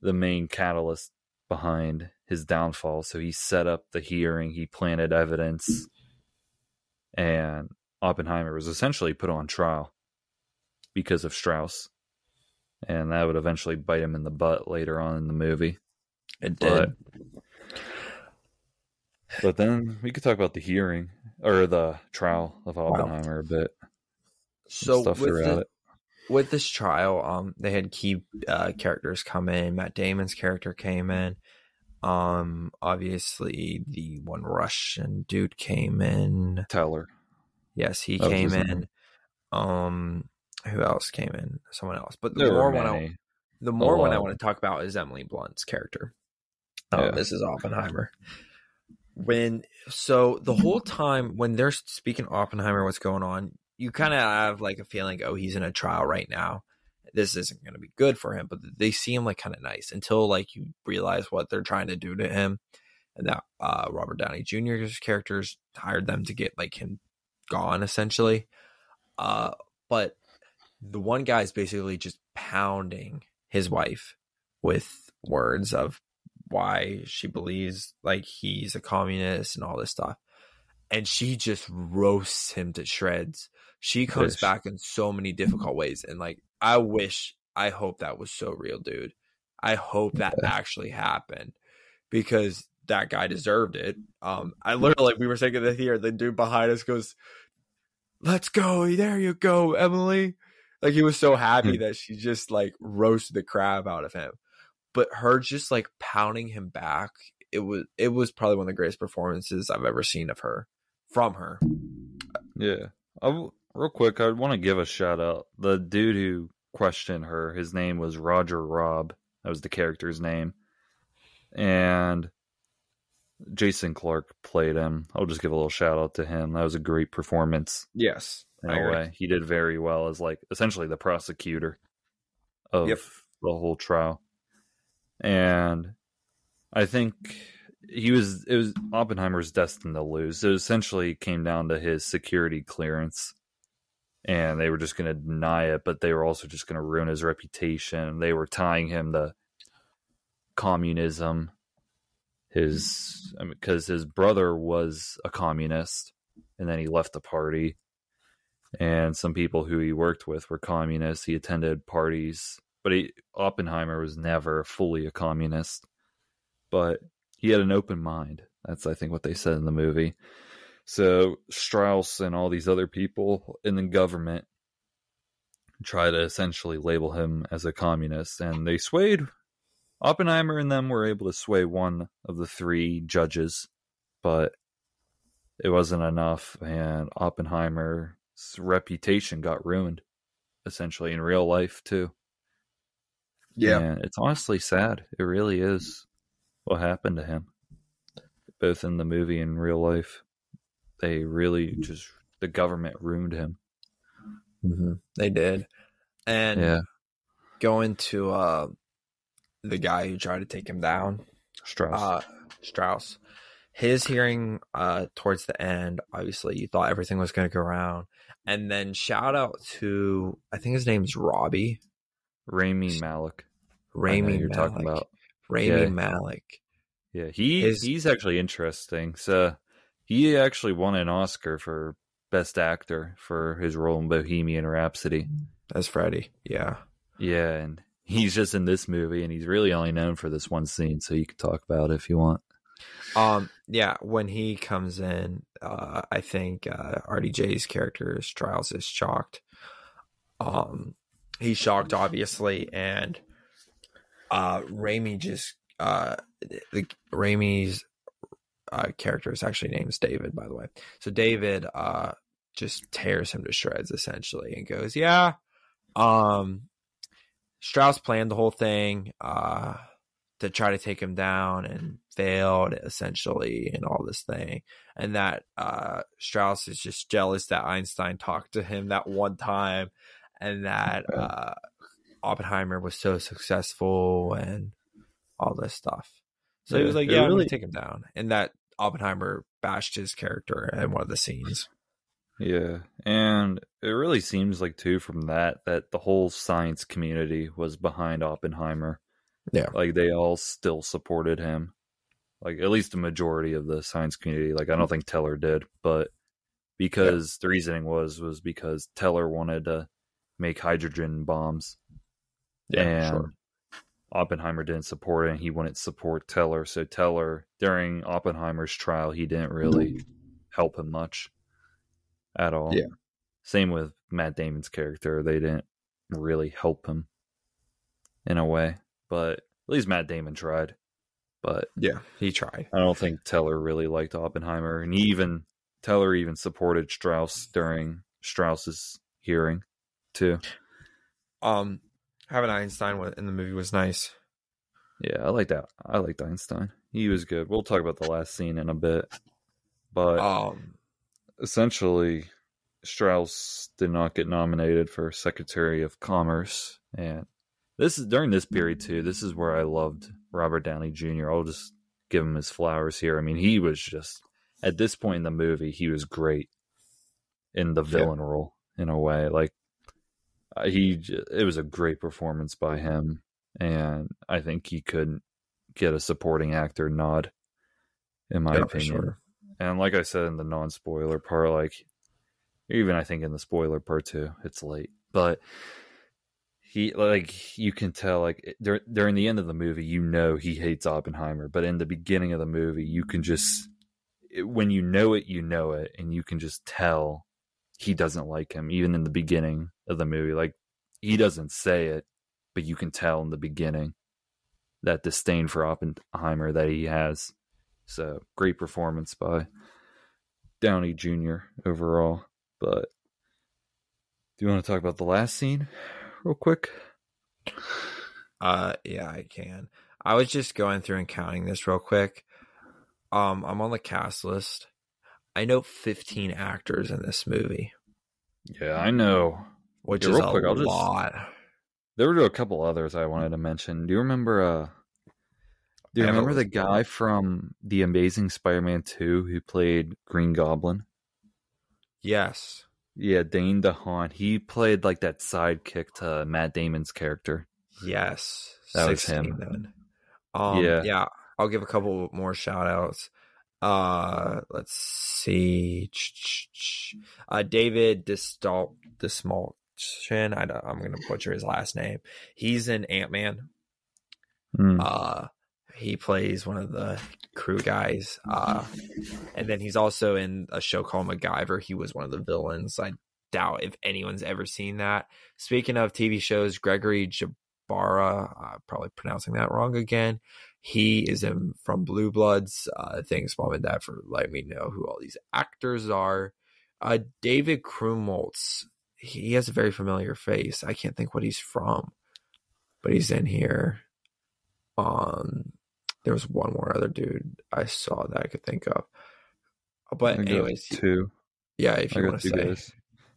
the main catalyst behind his downfall. So he set up the hearing, he planted evidence, and Oppenheimer was essentially put on trial because of Strauss. And that would eventually bite him in the butt later on in the movie. It But but then we could talk about the hearing or the trial of Oppenheimer a bit. So stuff with throughout the, it. with this trial, um, they had key uh, characters come in. Matt Damon's character came in. Um, obviously the one Russian dude came in. Teller. Yes, he That came in. Um, who else came in? Someone else. But the There more one I, the more one I want to talk about is Emily Blunt's character. Um, Yeah. This is Oppenheimer. When so the whole time when they're speaking Oppenheimer, what's going on? You kind of have like a feeling, oh, he's in a trial right now. This isn't going to be good for him. But they seem like kind of nice until like you realize what they're trying to do to him, and that uh, Robert Downey Jr.'s characters hired them to get like him gone essentially. Uh, but the one guy's basically just pounding his wife with words of why she believes like he's a communist and all this stuff. And she just roasts him to shreds. She comes back in so many difficult ways. And like, I wish, I hope that was so real, dude. I hope that actually happened because that guy mm-hmm. deserved it. Um, I mm-hmm. literally, we were saying in the theater, the dude behind us goes, Let's go. There you go, Emily. Like, he was so happy mm-hmm. that she just like roasted the crap out of him but her just like pounding him back it was it was probably one of the greatest performances i've ever seen of her from her Yeah. I real quick, I want to give a shout out. The dude who questioned her, his name was Roger Robb. That was the character's name. And Jason Clarke played him. I'll just give a little shout out to him. That was a great performance yes in a way. He did very well as like essentially the prosecutor of Yep. the whole trial. And I think he was it was Oppenheimer's destined to lose. It essentially came down to his security clearance. And they were just going to deny it, but they were also just going to ruin his reputation. They were tying him to communism. His because his brother was a communist, and then he left the party and some people who he worked with were communists. He attended parties, but he, Oppenheimer was never fully a communist. But he had an open mind. That's, I think, what they said in the movie. So Strauss and all these other people in the government try to essentially label him as a communist, and they swayed. Oppenheimer and them were able to sway one of the three judges, but it wasn't enough, and Oppenheimer's reputation got ruined essentially in real life too. And it's honestly sad. It really is what happened to him. Both in the movie and real life. They really just the government ruined him. Mm-hmm. They did, and Yeah, going to uh, the guy who tried to take him down, Strauss. uh, Strauss. His hearing uh, towards the end, obviously, you thought everything was going to go around, and then shout out to I think his name's Robbie Rami Malik. Rami. you're talking about. Rami Yeah. Malik. Yeah, he His- he's actually interesting. So he actually won an Oscar for best actor for his role in Bohemian Rhapsody. As Freddie. Yeah. Yeah, and he's just in this movie, and he's really only known for this one scene. So you can talk about it if you want. Um. Yeah. When he comes in, uh, I think uh, RDJ's character Strauss is shocked. Um, he's shocked, obviously, and uh, Rami just uh, the Rami's uh, character is actually named David, by the way. So David uh just tears him to shreds essentially and goes, "Yeah, um, Strauss planned the whole thing uh to try to take him down and failed essentially and all this thing and that uh Strauss is just jealous that Einstein talked to him that one time and that uh Oppenheimer was so successful and all this stuff. So he was like, "Yeah, I'm really- gonna take him down," and that Oppenheimer bashed his character in one of the scenes. Yeah, and it really seems like too from that that the whole science community was behind Oppenheimer. Yeah. like they all still supported him. Like at least a majority of the science community. Like I don't think Teller did, but because the reasoning was was because Teller wanted to make hydrogen bombs, and Oppenheimer didn't support it, and he wouldn't support Teller. So Teller during Oppenheimer's trial, he didn't really help him much at all. Yeah. Same with Matt Damon's character; they didn't really help him in a way. But at least Matt Damon tried. But yeah, he tried. I don't think Teller really liked Oppenheimer, and even Teller even supported Strauss during Strauss's hearing too. Um, having Einstein in the movie was nice. Yeah, I like that. I liked Einstein. He was good. We'll talk about the last scene in a bit. But Um, essentially, Strauss did not get nominated for Secretary of Commerce, and this is during this period too. This is where I loved Robert Downey Jr. I'll just give him his flowers here. I mean, he was just at this point in the movie, he was great in the villain role in a way. Like uh, he, it was a great performance by him, and I think he couldn't get a supporting actor nod, in my yeah, opinion. sure. And like I said in the non spoiler part, like even I think in the spoiler part too, it's late. But he like you can tell like it- dur- during the end of the movie, you know he hates Oppenheimer, but in the beginning of the movie, you can just when you know it, you know it, and you can just tell he doesn't like him. Even in the beginning of the movie, like he doesn't say it, but you can tell in the beginning that disdain for Oppenheimer that he has. So great performance by Downey Jr. overall. But do you want to talk about the last scene real quick? Uh, yeah, I can. I was just going through and counting this real quick. Um, I'm on the cast list. I know 15 actors in this movie, Yeah, I know. which Yeah, is real a quick, I'll just- lot. There were a couple others I wanted to mention. Do you remember uh do you I have a remember the guy from The Amazing Spider-Man 2 who played Green Goblin? Yes. Yeah, Dane DeHaan. He played like that sidekick to Matt Damon's character. Yes. That was him. then. Um, Yeah. yeah. I'll give a couple more shout outs. Uh, let's see. Uh, David Distal Dismalchin. I don't, I'm going to butcher his last name. He's in Ant Man. Hmm. Uh, he plays one of the crew guys. Uh, and then he's also in a show called MacGyver. He was one of the villains. I doubt if anyone's ever seen that. Speaking of TV shows, Gregory Jbara, uh, probably pronouncing that wrong again. He is in from Blue Bloods. Uh, thanks, mom and dad, for letting me know who all these actors are. Uh, David Krumholtz. He has a very familiar face. I can't think what he's from, but he's in here. Um, there was one more other dude I saw that I could think of. But anyways, two. Yeah, if I you want to say. guys.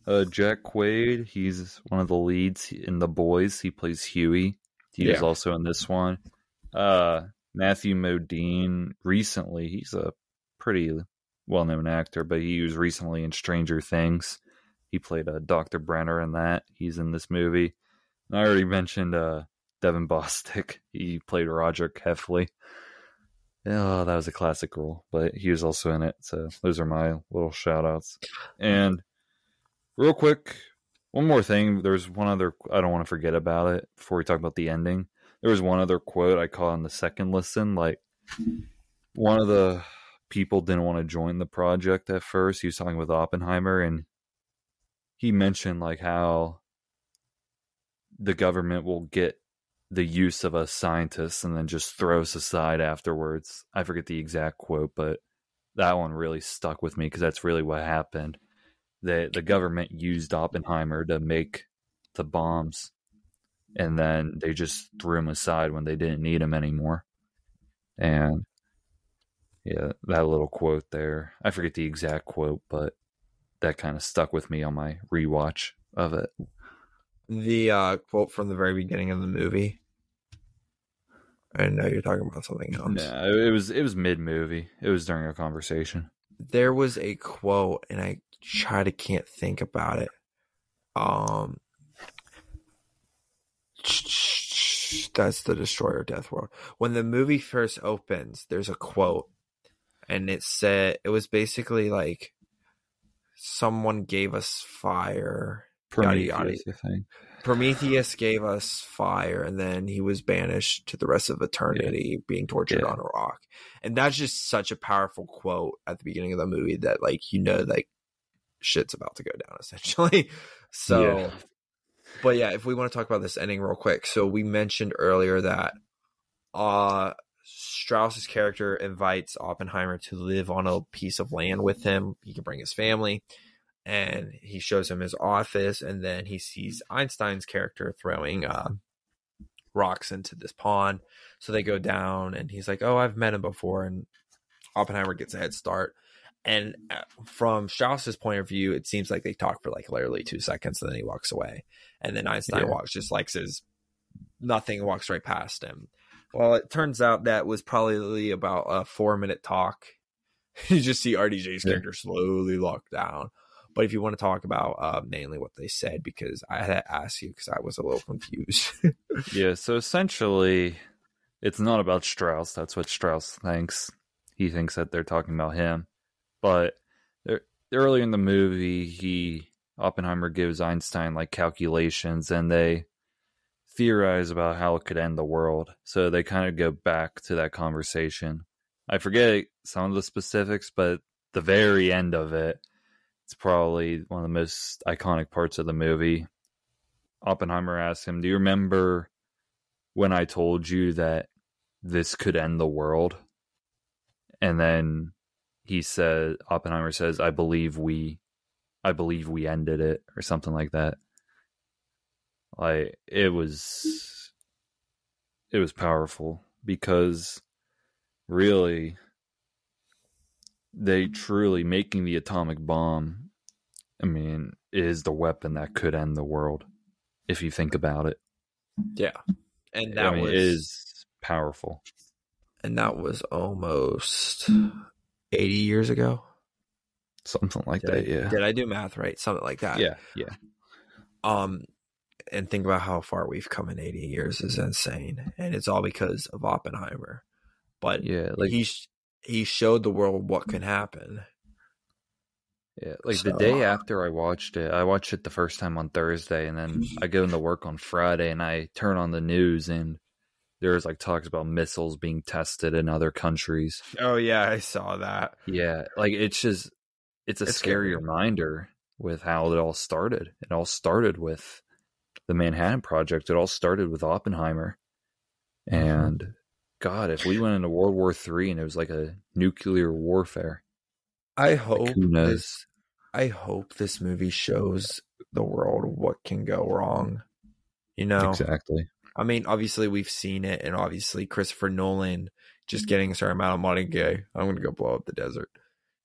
Uh, Jack Quaid, he's one of the leads in The Boys. He plays Huey. He Yeah. also in this one. Uh, Matthew Modine, recently, he's a pretty well known actor, but he was recently in Stranger Things. He played uh, Dr. Brenner in that. He's in this movie. And I already mentioned uh, Devon Bostick. He played Roger Heffley. Oh, that was a classic role, but he was also in it. So those are my little shout outs. And real quick, one more thing. There's one other, I don't want to forget about it before we talk about the ending. There was one other quote I caught on the second listen. Like, one of the people didn't want to join the project at first. He was talking with Oppenheimer, and he mentioned, like, how the government will get the use of us scientists and then just throw us aside afterwards. I forget the exact quote, but that one really stuck with me because that's really what happened. The the government used Oppenheimer to make the bombs, and then they just threw him aside when they didn't need him anymore. And yeah, that little quote there. I forget the exact quote, but that kind of stuck with me on my rewatch of it. The uh, quote from the very beginning of the movie. I know you're talking about something else. Yeah, it was it was mid movie. It was during a conversation. There was a quote, and I try to can't think about it. Um, that's the Destroyer Death World. When the movie first opens, there's a quote, and it said it was basically like someone gave us fire. Yada, yada. Prometheus. Prometheus gave us fire, and then he was banished to the rest of eternity, being tortured Yeah. on a rock. And that's just such a powerful quote at the beginning of the movie that, like, you know, like shit's about to go down, essentially. So, Yeah. but yeah, if we want to talk about this ending real quick, so we mentioned earlier that uh Strauss's character invites Oppenheimer to live on a piece of land with him. He can bring his family and he shows him his office and then he sees Einstein's character throwing uh, rocks into this pond. So they go down and he's like, "Oh, I've met him before." And Oppenheimer gets a head start. And uh, from Strauss's point of view, it seems like they talk for like literally two seconds, and then he walks away. And then Einstein Yeah. walks, just like says nothing, walks right past him. Well, it turns out that was probably about a four minute talk. you just see RDJ's Yeah. character slowly lock down. But if you want to talk about uh, mainly what they said, because I had to ask you because I was a little confused. Yeah, so essentially, it's not about Strauss. That's what Strauss thinks. He thinks that they're talking about him. But earlier in the movie, he Oppenheimer gives Einstein like calculations, and they theorize about how it could end the world. So they kind of go back to that conversation. I forget some of the specifics, but the very end of it, it's probably one of the most iconic parts of the movie. Oppenheimer asks him, Do you remember when I told you that this could end the world? And then he said, Oppenheimer says, I believe we, I believe we ended it, or something like that. Like, it was, it was powerful because really, they truly making the atomic bomb, I mean, is the weapon that could end the world if you think about it. yeah, and that I mean, was is powerful. and that was almost eighty years ago. Something like Did, that, I, yeah. did I do math right? Something like that. Yeah, yeah. Um, and think about how far we've come in eighty years is insane, and it's all because of Oppenheimer. But Yeah, like he sh- he showed the world what mm. can happen. yeah, like the day after I watched it, I watched it the first time on Thursday and then mm-hmm. I go into work on Friday and I turn on the news and there's like talks about missiles being tested in other countries. Oh yeah, I saw that. Yeah, like it's just it's a It's scary scary. reminder with how it all started. It all started with the Manhattan Project. It all started with Oppenheimer. Mm-hmm. And God, if we went into World War Three and it was like a nuclear warfare, I hope who knows? this. I hope this movie shows the world what can go wrong. You know, exactly. I mean, obviously we've seen it, and obviously Christopher Nolan just getting a certain amount of money. Gay, I'm gonna go blow up the desert.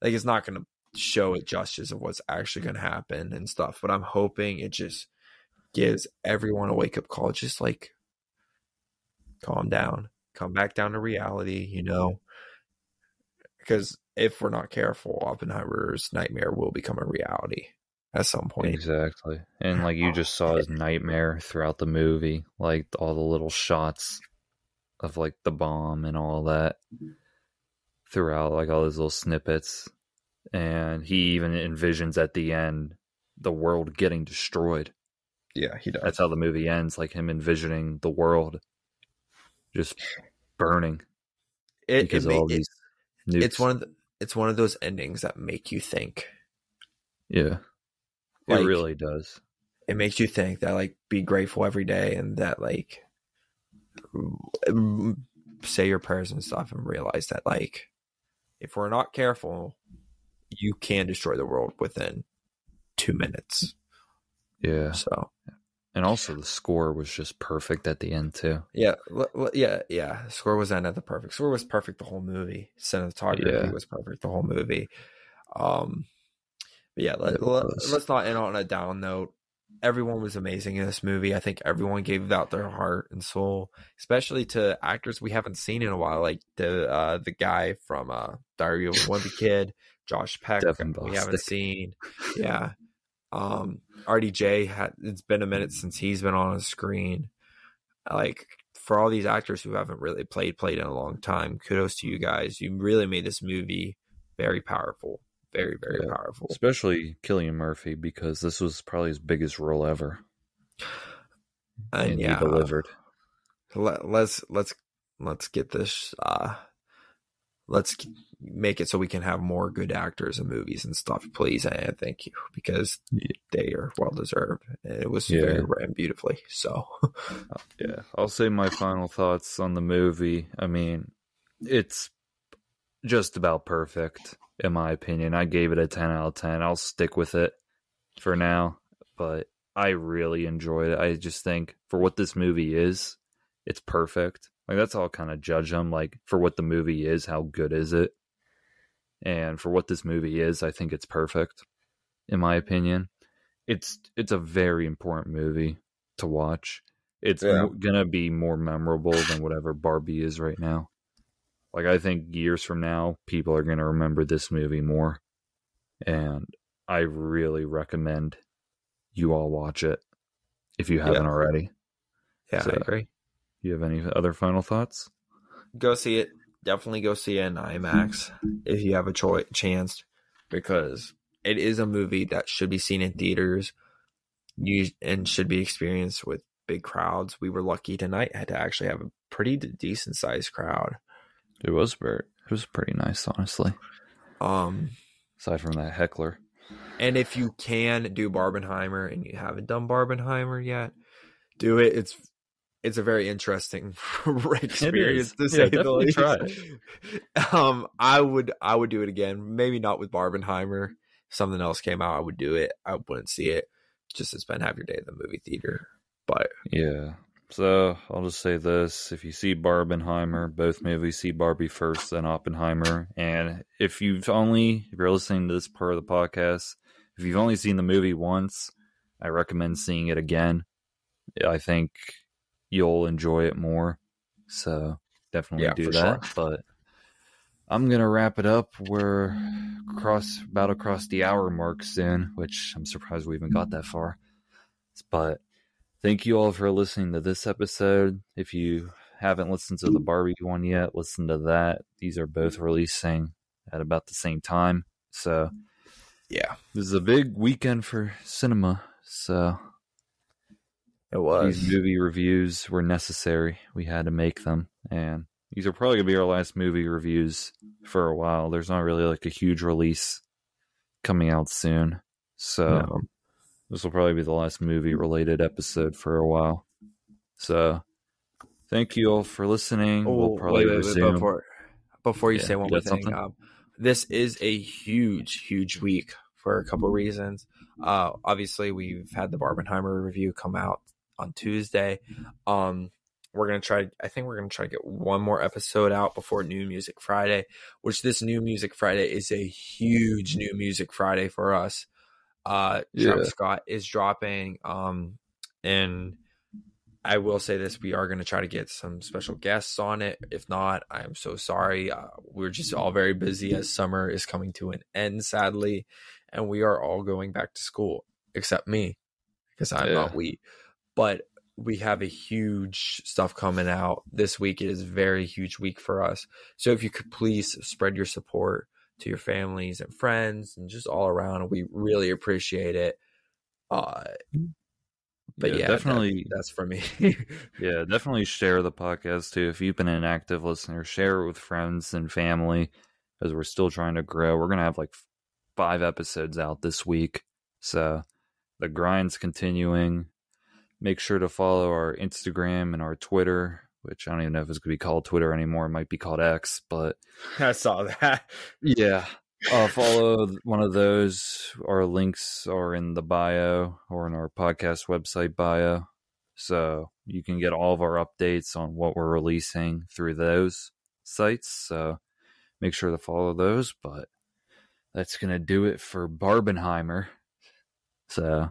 Like it's not gonna show it justice of what's actually going to happen and stuff. But I'm hoping it just gives everyone a wake up call. Just like calm down, come back down to reality, you know. Because if we're not careful, Oppenheimer's nightmare will become a reality at some point. Exactly. And like you oh, just saw his nightmare throughout the movie, like all the little shots of like the bomb and all that throughout, like all those little snippets. And he even envisions at the end the world getting destroyed. Yeah, he does. That's how the movie ends, like him envisioning the world just burning it, because it, all it- these nukes. it's one of the, it's one of those endings that make you think. yeah. Like- it really does. It makes you think that like be grateful every day and that like say your prayers and stuff and realize that like if we're not careful, you can destroy the world within two minutes. Yeah. So And also the score was just perfect at the end too. yeah, l- l- yeah, yeah. Score was end at the perfect. Score was perfect the whole movie. Cinematography Yeah. was perfect the whole movie. Um, but yeah, let, let, let's not end on a down note. Everyone was amazing in this movie. I think everyone gave out their heart and soul, especially to actors we haven't seen in a while, like the uh, the guy from uh, Diary of a Wimpy Kid, Josh Peck. Devon we haven't seen. Yeah, um, RDJ had. It's been a minute since he's been on a screen. Like for all these actors who haven't really played played in a long time, kudos to you guys. You really made this movie very powerful, very very Yeah. powerful. Especially Cillian Murphy because this was probably his biggest role ever. And, And yeah, he delivered. let, let's let's let's get this. uh Let's make it so we can have more good actors in movies and stuff, please. And thank you because they are well deserved. And it was Yeah. very ran beautifully. So Yeah. I'll say my final thoughts on the movie. I mean, it's just about perfect, in my opinion. I gave it a 10 out of 10. I'll stick with it for now, but I really enjoyed it. I just think for what this movie is, it's perfect. Like, that's all kind of judge them. Like, for what the movie is, how good is it? And for what this movie is, I think it's perfect, in my opinion. It's it's a very important movie to watch. It's Yeah. gonna be more memorable than whatever Barbie is right now. Like I think years from now, people are gonna remember this movie more, and I really recommend you all watch it if you haven't already. yeah, So- I agree. You have any other final thoughts? go see it. Definitely go see it in IMAX if you have a choi- chance, because it is a movie that should be seen in theaters, you and should be experienced with big crowds. We were lucky tonight had to actually have a pretty d- decent sized crowd. It was very, it was pretty nice, honestly. Um, Aside from that heckler, and if you can do Barbenheimer and you haven't done Barbenheimer yet, do it. It's it's a very interesting experience to Yeah, say the definitely least. try Um, I would I would do it again. Maybe not with Barbenheimer. If something else came out, I would do it. I wouldn't see it just to spend half your day at the movie theater. But yeah. So I'll just say this: if you see Barbenheimer, both movies, see Barbie first, then Oppenheimer. And if you've only, if you're listening to this part of the podcast, if you've only seen the movie once, I recommend seeing it again. I think you'll enjoy it more. So definitely Yeah, do that. But I'm gonna wrap it up. We're cross about across the hour mark soon, which I'm surprised we even got that far. But thank you all for listening to this episode. If you haven't listened to the Barbie one yet, listen to that. These are both releasing at about the same time. So yeah, this is a big weekend for cinema. So it was. these movie reviews were necessary. We had to make them. And these are probably going to be our last movie reviews for a while. There's not really like a huge release coming out soon. So No. this will probably be the last movie related episode for a while. So thank you all for listening. Oh, we'll probably wait, wait, wait, before before you Yeah, say one more thing, um, this is a huge, huge week for a couple reasons. Uh, obviously, we've had the Barbenheimer review come out on Tuesday. Um, we're gonna try. I think we're gonna try to get one more episode out before New Music Friday. Which this New Music Friday is a huge New Music Friday for us. Uh, Travis Scott is dropping. Um, and I will say this: we are going to try to get some special guests on it. If not, I am so sorry. Uh, we're just all very busy as summer is coming to an end, sadly, and we are all going back to school except me because I'm not we. But we have a huge stuff coming out this week. It is a very huge week for us. So if you could please spread your support to your families and friends and just all around, we really appreciate it. Uh, but yeah, that- definitely. that's for me. Yeah, definitely share the podcast too. If you've been an active listener, share it with friends and family as we're still trying to grow. We're going to have like five episodes out this week. So the grind's continuing. Make sure to follow our Instagram and our Twitter, which I don't even know if it's going to be called Twitter anymore. It might be called X, but I saw that. yeah. Uh, follow one of those. Our links are in the bio or in our podcast website bio. So you can get all of our updates on what we're releasing through those sites. So make sure to follow those. But that's going to do it for Barbenheimer. So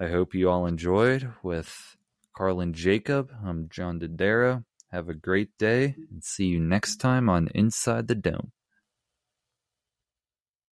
I hope you all enjoyed with Carlin Jacob. I'm John Dodaro. Have a great day and see you next time on Inside the Dome.